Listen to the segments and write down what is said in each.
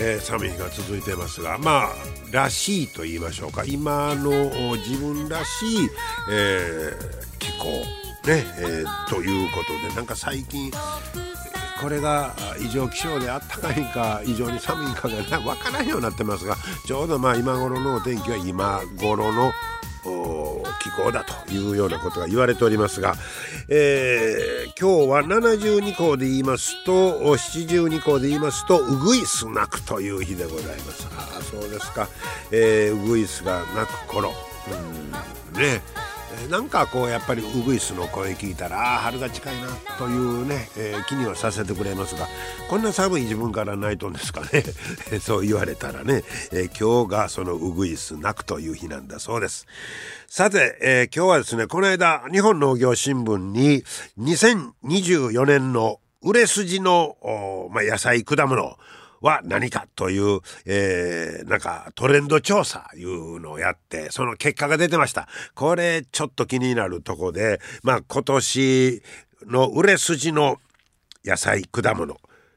えー、寒い日が続いてますがまあらしいと言いましょうか。今の自分らしい、えー、気候ね、えー、ということでなんか最近これが異常気象であったかいか異常に寒いかが、ね、分からんようになってますがちょうどまあ今頃のお天気は今頃の気候だというようなことが言われておりますが、えー、今日は72校で言いますと72校で言いますとウグイス鳴くという日でございます。ああそうですか、えー、ウグイスが鳴く頃。うんね。なんかこうやっぱりウグイスの声聞いたらあ春が近いなというね、えー、気にはさせてくれますがこんな寒い自分からないとんですかね。そう言われたらね、えー、今日がそのウグイス鳴くという日なんだそうです。さて、え、今日はですねこの間日本農業新聞に2024年の売れ筋の、まあ、野菜果物は何かという、えー、なんかトレンド調査いうのをやって、その結果が出てました。これちょっと気になるとこで、まあ今年の売れ筋の野菜、果物、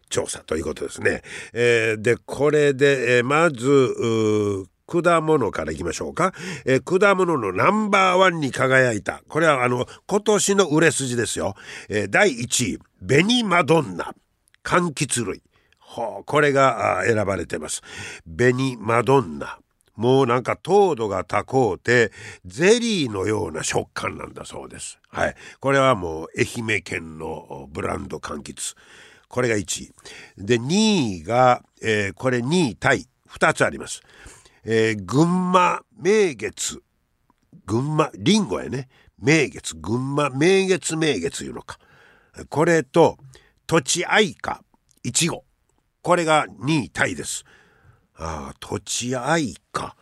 調査ということですね。えー、で、これで、えー、まず、果物からいきましょうか。えー、果物のナンバーワンに輝いた。これはあの、今年の売れ筋ですよ。えー、第1位、紅マドンナ。柑橘類。ほこれが選ばれてます。紅マドンナ。もうなんか糖度が高うてゼリーのような食感なんだそうです。はい。これはもう愛媛県のブランド柑橘。これが1位。で、2位が、えー、これ2位タイ。2つあります。えー、群馬名月。群馬、リンゴやね。名月。群馬名月名月いうのか。これと、土地愛花。いちご。これが2位タイです。ああ、土地愛か。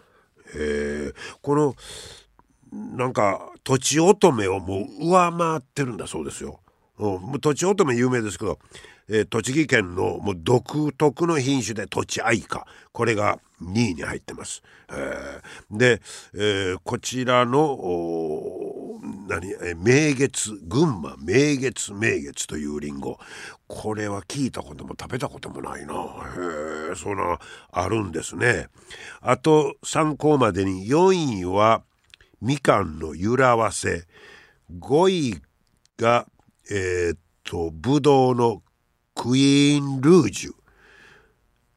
えー、この、なんか、土地乙女をもう上回ってるんだそうですよ。うん、土地乙女有名ですけど、えー、栃木県のもう独特の品種で土地愛花これが2位に入ってます。えー、で、えー、こちらの何、え明月群馬明月明月というりんごこれは聞いたことも食べたこともないな。へえそんなあるんですね。あと参考までに4位はみかんの揺らわせ。5位がえー、っとぶどうのクイーンルージュ。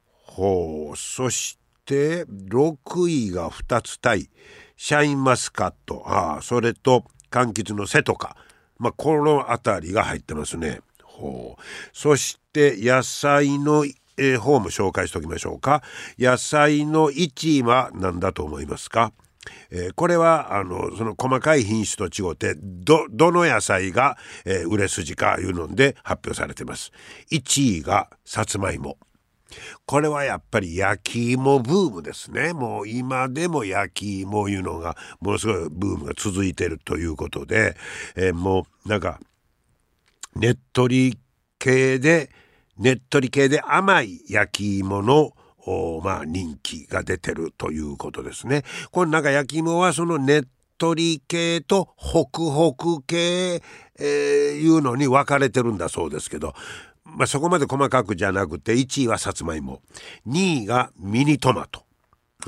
ほうそして6位が2つタイシャインマスカット。ああそれと柑橘の背とか、まあ、この辺りが入ってますね。ほうそして野菜の、えー、方も紹介しておきましょうか。野菜の1位は何だと思いますか？えー、これはあのその細かい品種と違ってどどの野菜が、えー、売れ筋かいうので発表されてます。1位がさつまいも。これはやっぱり焼き芋ブームですね。もう今でも焼き芋いうのがものすごいブームが続いてるということで、えー、もうなんかねっとり系でねっとり系で甘い焼き芋のまあ人気が出てるということですね。このなんか焼き芋はそのねっとり系とホクホク系、えー、いうのに分かれてるんだそうですけどまあ、そこまで細かくじゃなくて1位はさつまいも。2位がミニトマト。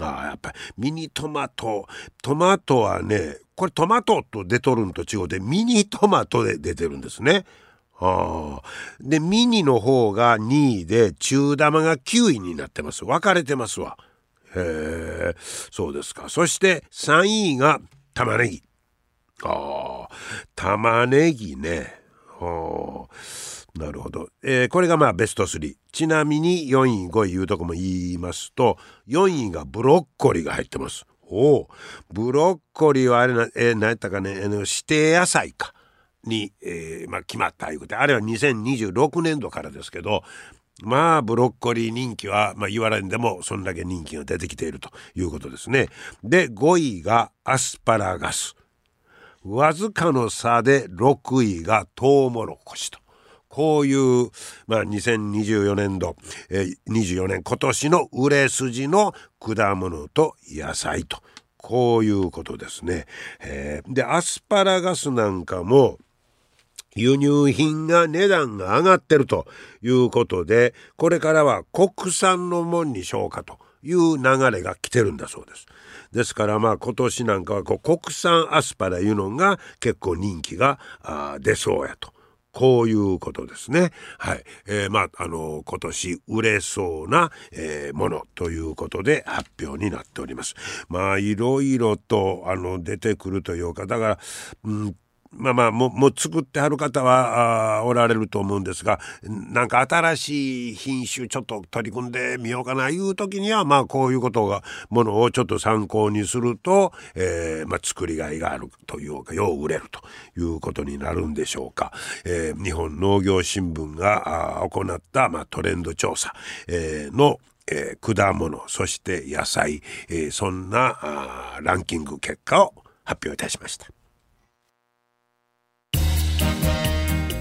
あやっぱりミニトマト。トマトはねこれトマトと出とるんと違うでミニトマトで出てるんですね。あでミニの方が2位で中玉が9位になってます。分かれてますわ。へえ。そうですか。そして3位が玉ねぎ。ああ。玉ねぎね。あ。なるほど、えー、これがまあベスト3ちなみに4位5位いうとこも言いますと4位がブロッコリーが入ってます。おお。ブロッコリーはあれな、えー、何やったかねあの指定野菜か。に、えーまあ、決まったいうことあれは2026年度からですけどまあブロッコリー人気は、まあ、言われんでもそんだけ人気が出てきているということですね。で5位がアスパラガス。わずかの差で6位がトウモロコシと。こういう、まあ、2024年度、えー、24年今年の売れ筋の果物と野菜とこういうことですね。えー、でアスパラガスなんかも輸入品が値段が上がってるということでこれからは国産のもんにしようかという流れが来てるんだそうです。ですからまあ今年なんかはこう国産アスパラいうのが結構人気が出そうやと。こういうことですね。はい。えー、まあ、あの、今年売れそうな、えー、ものということで発表になっております。まあ、いろいろと、あの、出てくるというか、だから、うんまあまあももう作ってはる方はあおられると思うんですがなんか新しい品種ちょっと取り組んでみようかないう時にはまあこういうことがものをちょっと参考にすると、えー、まあ、作りがいがあるというかよう売れるということになるんでしょうか、えー、日本農業新聞が行った、まあ、トレンド調査、えー、のえー、果物そして野菜、えー、そんなランキング結果を発表いたしました。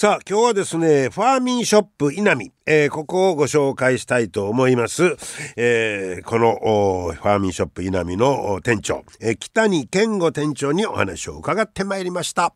さあ今日はですねファーミンショップ稲見、えー、ここをご紹介したいと思います、えー、このファーミンショップ稲見の店長、えー、北に健吾店長にお話を伺ってまいりました。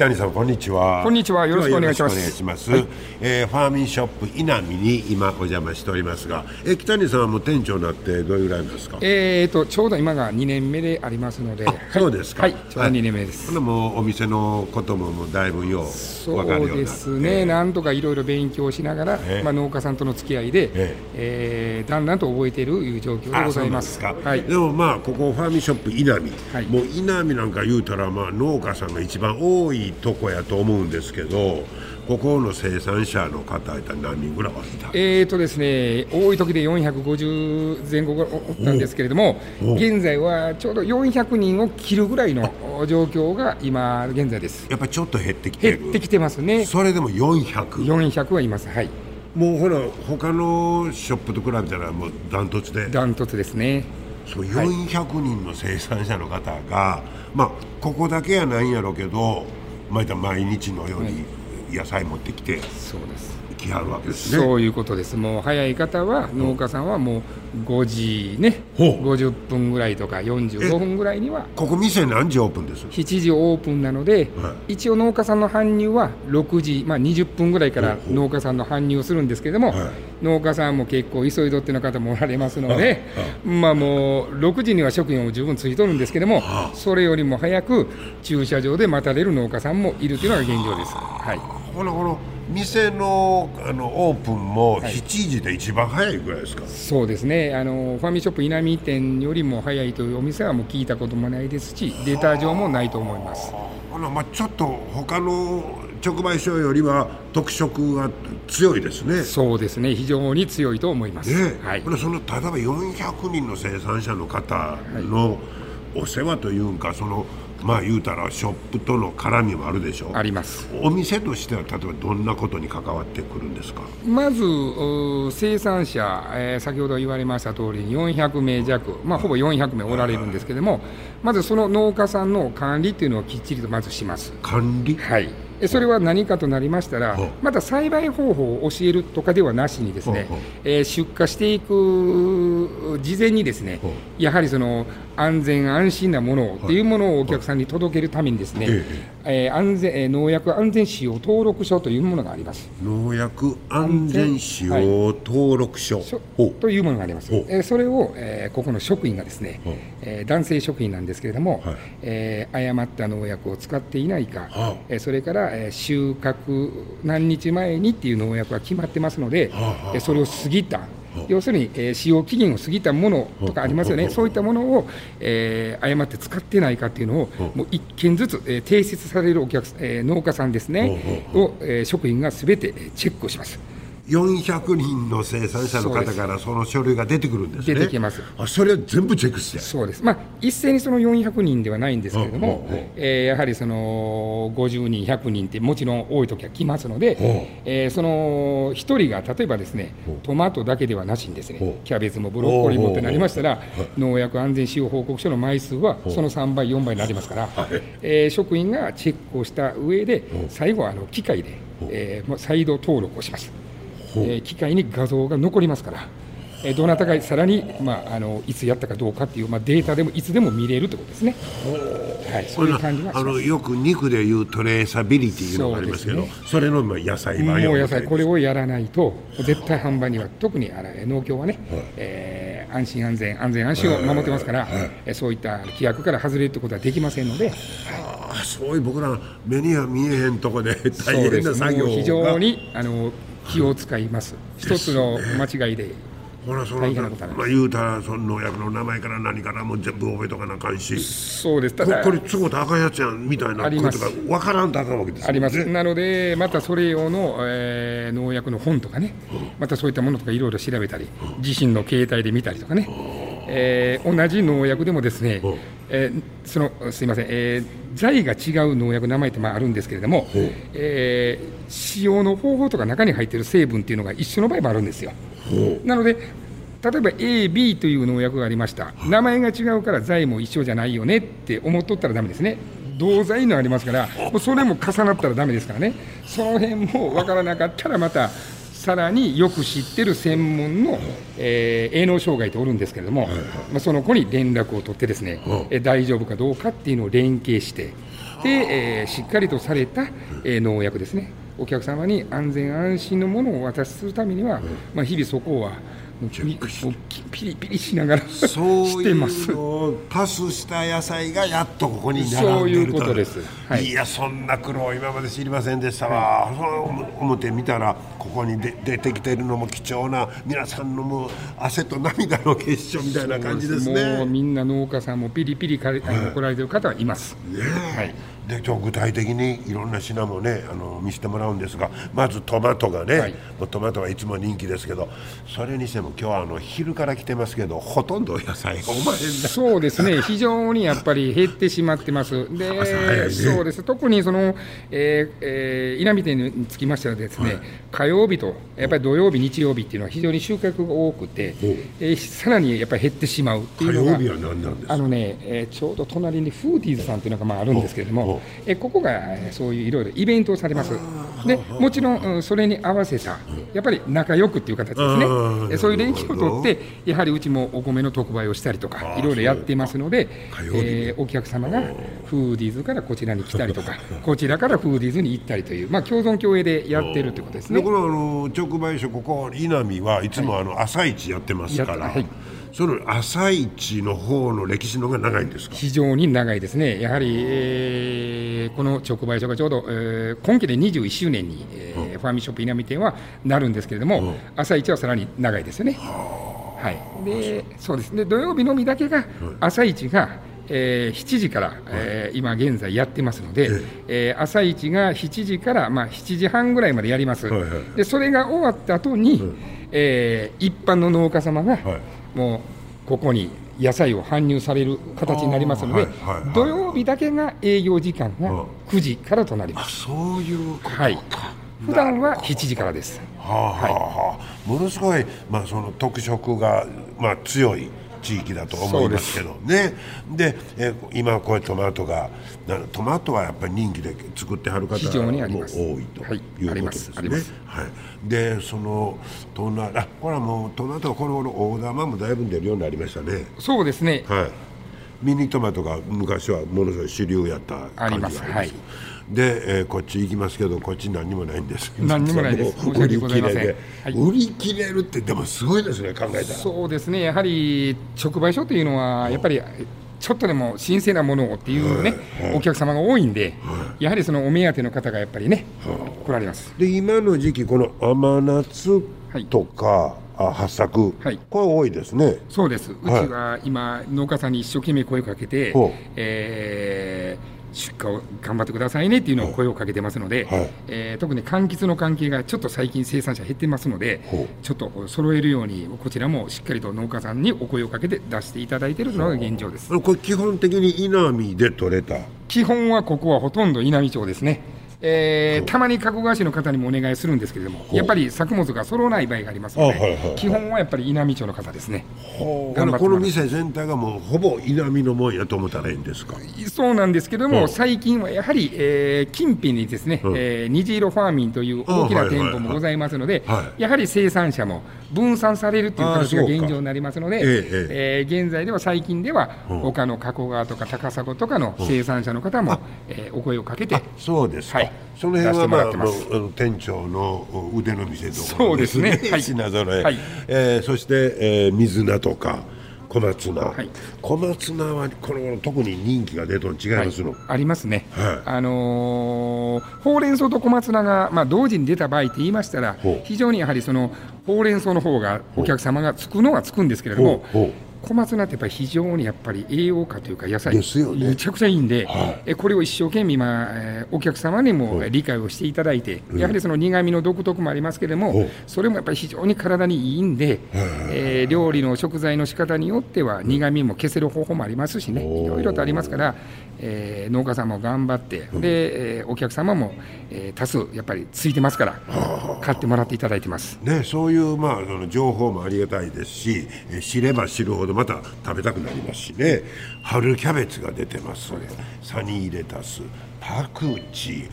谷さんこんにちは。こんにちは。よろしくお願いします。お願いします、はい、えー、ファーミンショップ稲見に今お邪魔しておりますが、えー、北谷さんはもう店長になってどれぐらいですか？えーとちょうど今が2年目でありますので、はい、そうですか。はいちょうど2年目です、はい、もうお店のことももうだいぶようそうですね。なんとかいろいろ勉強しながら、えー、まあ、農家さんとの付き合いで、えー、えー、だんだんと覚えているいう状況でございます。はい、でもまあここファーミンショップ稲見、はい、もう稲見なんか言うたらまあ農家さんが一番多いとこやと思うんですけどここの生産者の方いた何人ぐらいえーとですね多い時で450前後がおったんですけれども現在はちょうど400人を切るぐらいの状況が今現在です。やっぱりちょっと減ってきてる。減ってきてますね。それでも 400?400 400はいます。はい。もうほら他のショップと比べたらもうダントツで。ダントツですね。そう400人の生産者の方が、まあここだけやないんやろうけど毎日のように野菜持ってきて、そうです。きはるわけですね。そういうことです。もう早い方は農家さんはもう5時ね50分ぐらいとか45分ぐらいにはここ店何時オープンです？7時オープンなので、はい、一応農家さんの搬入は6時、まあ、20分ぐらいから農家さんの搬入をするんですけれども、はい、農家さんも結構急いどっての方もおられますので、まあもう6時には職員も十分ついとるんですけども、それよりも早く駐車場で待たれる農家さんもいるというのが現状です。はい、ほらほら店のあのオープンも7時で一番早いぐらいですか、はい、そうですね。あのファミショップ稲見店よりも早いというお店はもう聞いたこともないですしデータ上もないと思います。あの、まあ、ちょっと他の直売所よりは特色が強いですね。そうですね。非常に強いと思います、ねはい、これその例えば400人の生産者の方のお世話というかそのまあ言うたらショップとの絡みもあるでしょあります。お店としては例えばどんなことに関わってくるんですか？まず生産者、えー、先ほど言われました通りに400名弱、まあ、ほぼ400名おられるんですけれどもまずその農家さんの管理っていうのをきっちりとまずします。管理？はいそれは何かとなりましたら、また栽培方法を教えるとかではなしにですね、えー、出荷していく事前にですね、やはりその安全安心なものっていうものをお客さんに届けるためにですね、えー安全えー農薬安全使用登録書というものがあります。農薬安全使用登録書、しょほう。というものがあります、えーそれを、えーここの職員がですねえー男性職員なんですけれども、はい。えー誤った農薬を使っていないか、はあ。えーそれから、えー収穫何日前にっていう農薬が決まってますので、それを過ぎた、要するに、えー使用期限を過ぎたものとかありますよね、そういったものを、えー誤って使ってないかっていうのを、もう一件ずつ、えー提出されるお客えー農家さんですね、を、えー職員がすべてえーチェックをします。400人の生産者の方からその書類が出てくるんですね。出てきます。あそれは全部チェックしてそうです、まあ、一斉にその400人ではないんですけれどもほうほうほう、えーやはりその50人、100人って、もちろん多い時は来ますのでほう、えーその1人が例えばですねトマトだけではなしにですね、キャベツもブロッコリーもってなりましたら農薬安全使用報告書の枚数はその3倍、4倍になりますからはい、えー職員がチェックをした上で最後はあの機械で、えー再度登録をします。えー機械に画像が残りますから、えーどなたがさらに、まあ、あのいつやったかどうかっていう、まあ、データでもいつでも見れるということですね。はい、そういう感じがしあ。のよく肉でいうトレーサビリティいうのがありますけどそそうれのまあ野菜も野菜、これをやらないと、絶対販売には、特にあの農協はね、えー安心安全、安全安心を守ってますから、えーそういった規約から外れるってことはできませんので、あそういう僕ら目には見えへんとこで大変な作業が。非常にあの気を使います。一つの間違いで。ほらその大変なことまあ、言うたらその農薬の名前から何からも全部覚えとかなあかんし。そうです。たこだこれ都合とあかんやつやんみたいなことが分からんとあかんわけですよあります、ねなので、またそれ用の、えー農薬の本とかね、またそういったものとかいろいろ調べたり、自身の携帯で見たりとかね、えー同じ農薬でもですね、えーそのすいません、えー剤が違う農薬、名前ってまああるんですけれども、えー使用の方法とか中に入っている成分っていうのが一緒の場合もあるんですよ。なので例えば A、B という農薬がありました、名前が違うから剤も一緒じゃないよねって思っとったらだめですね、同剤のありますから、もうそれも重なったらだめですからね、その辺も分からなかったら、またさらによく知ってる専門の、えー営農障害っておるんですけれども、まあ、その子に連絡を取って、ですね、えー大丈夫かどうかっていうのを連携して、でえーしっかりとされた、えー農薬ですね。お客様に安全安心のものをお渡しするためには、まあ、日々そこはピリピリしながらそういしてます。うのをパスした野菜がやっとここに並んでるとそういうことです。はい。いやそんな苦労今まで知りませんでしたわ、そう思ってみたらここにで出てきてるのも貴重な皆さんのもう汗と涙の結晶みたいな感じですもうね。みんな農家さんもピリピリかれあの来られてる方はいます。はい。で今日具体的にいろんな品もねあの見せてもらうんですがまずトマトがね、はい。トマトはいつも人気ですけどそれにしても今日はあの昼から来てますけどほとんど野菜お前そうですね、非常にやっぱり減ってしまってます。で、ねそうです。特にその、えーえー稲見店につきましてはですね、火曜日とやっぱり土曜日、日曜日っていうのは非常に収穫が多くて、えーさらにやっぱり減ってしまうっていうのが火曜日は何なんですか？あのね、えーちょうど隣にフーディーズさんというのがまああるんですけれども、えーここがえーそういういろいろイベントをされます。で、もちろん、うんそれに合わせた、やっぱり仲良くっていう形ですね。えーそういう連携を取って、やはりうちもお米の特売をしたりとか、いろいろやってますので、えーお客様がフーディーズからこちらに来たりとか、こちらからフーディーズに行ったりという、まあ、共存共栄でやってるということですねでこ。のあの直売所ここ稲見はいつもあの朝市やってますから、はい。その朝市の方の歴史の方が長いんですか？非常に長いですね、やはり、えーこの直売所がちょうど、えー今期で21周年に、えーファーミーショップ稲見店はなるんですけれども、朝市はさらに長いですよね。はい、でそうですね土曜日のみだけが、朝市が、えー7時から、えー今現在やってますので、えー朝市が7時から、まあ、7時半ぐらいまでやります、はいはいでそれが終わった後に、えー一般の農家様が、はい。もうここに野菜を搬入される形になりますので、はいはいはい。土曜日だけが営業時間がうん。9時からとなりあます。そういうことか、はい。普段は7時からです。はあはあはあ、ものすごい、まあ、その特色が、まあ、強い地域だと思いますけどね。でえ今こういうトマトがなトマトはやっぱり人気で作ってはる方も多いとはいいうことありまですすね。あります。はい、でそのトナあこれはもうトマトはこの頃大玉もだいぶ出るようになりましたね。そうですね。はい。ミニトマトが昔はものすごい主流やったあります。はいで、えー、こっち行きますけどこっち何にもないんです。何にもないです。申し訳ございません、はい、売り切れるってでもすごいですね考えたら。そうですね。やはり直売所というのはやっぱりちょっとでも新鮮なものをっていうね、はい、お客様が多いんで、はい、やはりそのお目当ての方がやっぱりね、来られます。で今の時期この甘夏とか、あ発作、はい、これ多いですね。そうです。うちは今、農家さんに一生懸命声をかけて、えー出荷を頑張ってくださいねっていうのを声をかけてますので、はい、えー、特に柑橘の関係がちょっと最近生産者減ってますので、ちょっと揃えるようにこちらもしっかりと農家さんにお声をかけて出していただいているのが現状です。これ基本的に稲見で取れた？基本はここはほとんど稲見町ですねえー、たまに加古川市の方にもお願いするんですけれども、やっぱり作物が揃わない場合がありますので、はいはい、基本はやっぱり稲美町の方ですね。この店全体がもうほぼ稲美のもんやと思ったらいいんですか？そうなんですけども、最近はやはり、えー、近辺にですね、うん、えー、虹色ファーミンという大きな店舗もございますので、やはり生産者も分散されるという形が現状になりますので、えー、えー、現在では最近では、他の加古川とか高砂とかの生産者の方も、えー、お声をかけて、そうですはい。その辺は、まあ、あの店長の腕の見せ所、そうですね、はい、品揃え、はい、えー、そして、えー、水菜とか小松菜、はい、小松菜はこの特に人気が出とん違いますの、はい、ありますね、はい、あのー、ほうれん草と小松菜が、まあ、同時に出た場合って言いましたら非常にやはりそのほうれん草の方がお客様がつくのはつくんですけれども小松菜ってやっぱり非常にやっぱり栄養価というか野菜、ね、めちゃくちゃいいんで、はい、えこれを一生懸命今、えー、お客様にも理解をしていただいて、やはりその苦みの独特もありますけれども、それもやっぱり非常に体にいいんで、えー、料理の食材の仕方によっては苦みも消せる方法もありますしねいろいろとありますから、えー、農家さんも頑張って、で、えー、お客様も、えー、多数やっぱりついてますから、買ってもらっていただいてます。ね、そういうまあ情報もありがたいですし、知れば知るほどまた食べたくなりますしね。春キャベツが出てます。サニーレタス、パクチー、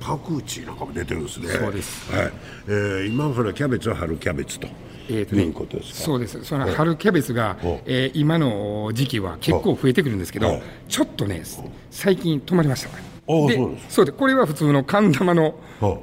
パクチーなんかも出てるんですね。そうです。はい。えー、今の春キャベツは春キャベツと。えーとね、そうです、その春キャベツが、えー、今の時期は結構増えてくるんですけど、ちょっとね、最近止まりました。でそうですこれは普通の寒玉の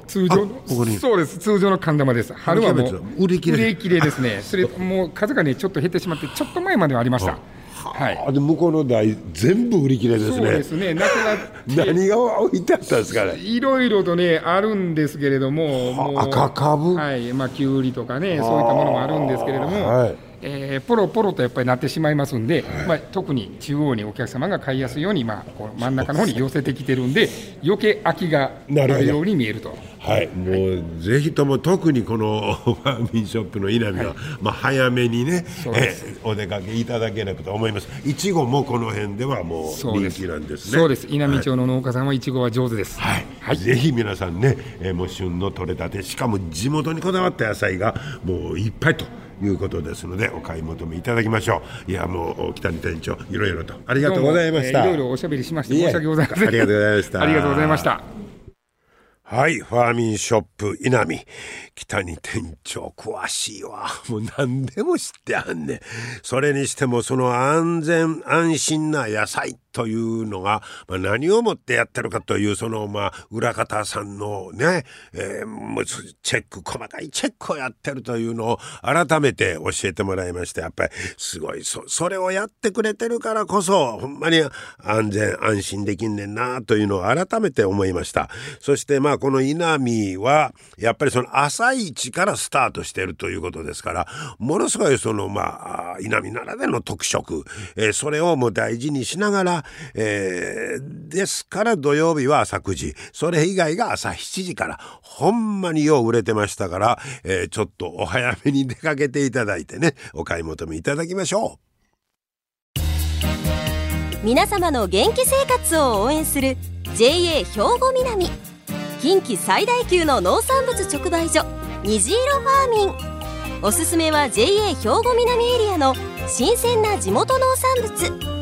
通常のそうです通常の寒玉です。春はもう売り切れ。ですね。それもう数がねちょっと減ってしまってちょっと前まではありました。はい、で向こうの台全部売り切れですね。そうですね。なくなって。何が置いてあったんですかね。いろいろとねあるんですけれども、も赤株。はい。まあきゅうりとかねそういったものもあるんですけれども。はいえー、ポロポロとやっぱりなってしまいますんで、はい、まあ、特に中央にお客様が買いやすいように、まあ、こう真ん中の方に寄せてきてるんで、余計空きがあるように見えると。はい、もう、ぜひとも特にこの ファーミンショップの稲見は、はい、まあ、早めにね、えお出かけいただけなくと思います。いちごもこの辺ではもう人気なんですね。そうです。稲見町の農家さんはいちごは上手です。はい。はい、ぜひ皆さんね、えー、もう旬の取れたて、しかも地元にこだわった野菜がもういっぱいと。いうことですのでお買い求めいただきましょう。いやもう北谷店長いろいろと。ありがとうございました、いろいろおしゃべりしまして申し訳ございません。ありがとうございました。ありがとうございました。はい、ファーミンショップ稲見。北に店長詳しいわ。もう何でも知ってあんねん。それにしてもその安全安心な野菜というのが、まあ、何をもってやってるかというそのまあ裏方さんのね、えー、チェック細かいチェックをやってるというのを改めて教えてもらいましてやっぱりすごいそそれをやってくれてるからこそほんまに安全安心できんねんなというのを改めて思いました。そしてまあこの稲見はやっぱりその朝一からスタートしてるということですからものすごいそのまあ稲見ならでの特色、えー、それをもう大事にしながらえー、ですから土曜日は朝9時、それ以外が朝7時から、ほんまによう売れてましたから、えー、ちょっとお早めに出かけていただいてね、お買い求めいただきましょう。皆様の元気生活を応援する JA 兵庫南。近畿最大級の農産物直売所虹色ファーミン。おすすめは JA 兵庫南エリアの新鮮な地元農産物。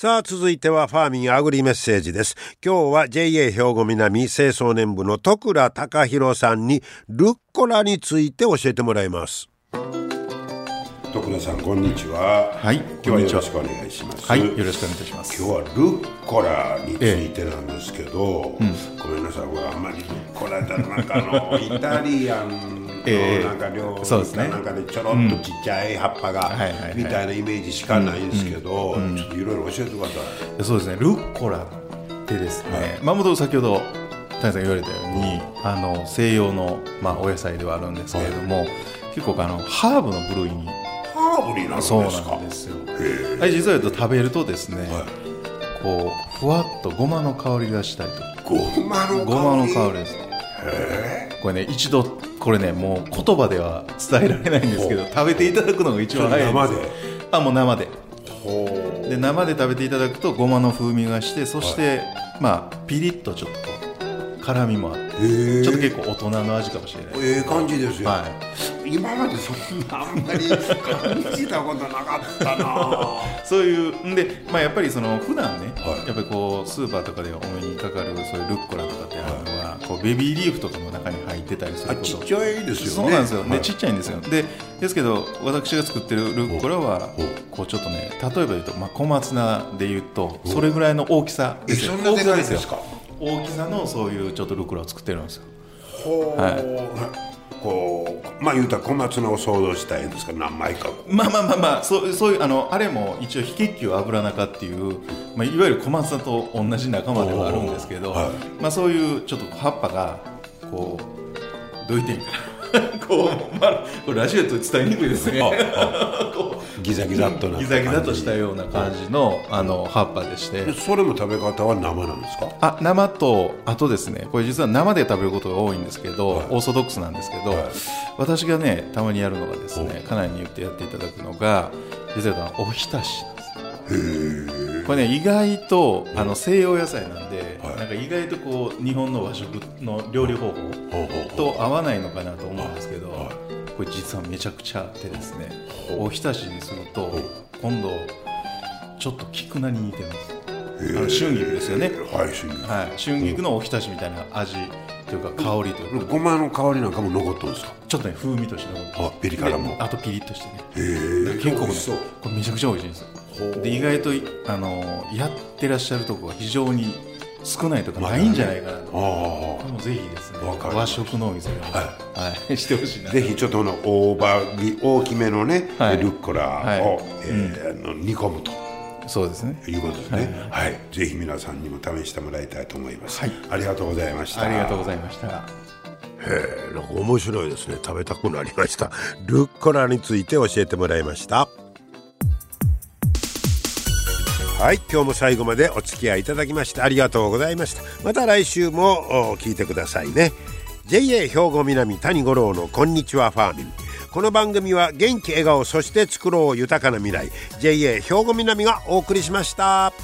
さあ続いてはファーミンアグリメッセージです。今日は JA 兵庫南清掃年部の徳倉隆弘さんにルッコラについて教えてもらいます。徳田さんこんにちは。はい今日はよろしくお願いします。は。い、よろしくお願いいたします。今日はルッコラについてなんですけど、ごめんなさい。これあんまりルッコラだなんかあの イタリアンのええ。なんか料理そうですね。かなんかでちょろっとちっちゃい葉っぱがはいはいはい。みたいなイメージしかないんですけど、ちょっといろいろ教えてください。そうですね、ルッコラってですね、まあ、もと先ほど谷さん言われたように、あの西洋のまあお野菜ではあるんですけれども、結構あのハーブの部類にハーブになるんですそうかなんですよ。はい、実は言うと食べるとですね、こうふわっとごまの香りがしたりとか、ごまの香り。ごまの香りです。これね一度これねもう言葉では伝えられないんですけど食べていただくのが一番早い生であもう生で。ほで生で食べていただくとごまの風味がしてそして、まあピリッとちょっと辛みもあってちょっと結構大人の味かもしれないええ感じですよ、は今までそんなあんまり感じたことなかったな。そういうんで、まあ、やっぱりその普段ね、はい。やっぱりこうスーパーとかでお目にかかるそういうルッコラとかっていうのは、こうベビーリーフとかも中に入ってたりするちっちゃいですよね。そうなんですよ、はい。でちっちゃいんですよ。でですけど私が作ってるルッコラはこうちょっとね例えば言うと、まあ、小松菜で言うとそれぐらいの大きさですよ。大きさですか？大きさのそういうちょっとルッコラを作ってるんですよ。はこうまあ言うたら小松菜を想像したいんですか？何枚かこまあまあまあまあそうそういうあのあれも一応非結球油中っていう、まあ、いわゆる小松菜と同じ仲間ではあるんですけど、はい。まあ、そういうちょっと葉っぱがこうどう言っていいんかな。こう、まあ、これラジオと伝えにくいですね ギザギザっとなうギザギザとしたような感じのあの葉っぱでして。でそれも食べ方は生なんですか？あ生とあとですねこれ実は生で食べることが多いんですけど、はい。オーソドックスなんですけど、はい。私がねたまにやるのがですねお家内に言ってやっていただくのが実はおひたしこれね意外とあの西洋野菜なんで、はい。なんか意外とこう日本の和食の料理方法と合わないのかなと思うんですけど、はいこれ実はめちゃくちゃあってですねおひたしにすると今度ちょっと菊菜に似てます。あの春菊ですよね。はい春菊。はい、春菊のおひたしみたいな味というか香りというか、ごまの香りなんかも残ってるんですか？ちょっとね風味として残ってあピリ辛も。であとピリッとしてね。へえ結構ねこれめちゃくちゃ美味しいんですよ。で意外とあのやってらっしゃるとこが非常に少ないとかないんじゃないかなと、ぜひですね和食のお店でしてほしいなあぜひちょっとこの大葉に大きめのね、はい。ルッコラを、はい。えーあの煮込むと。そうですね。いうことですね。はい、ぜひ皆さんにも試してもらいたいと思います、はい。ありがとうございました。ありがとうございました。へえなんか面白いですね。食べたくなりました。ルッコラについて教えてもらいましたはい。今日も最後までお付き合いいただきましてありがとうございました。また来週も聞いてくださいね。JA 兵庫南谷五郎のこんにちはファーミン。この番組は元気笑顔そして作ろう豊かな未来。JA 兵庫南がお送りしました。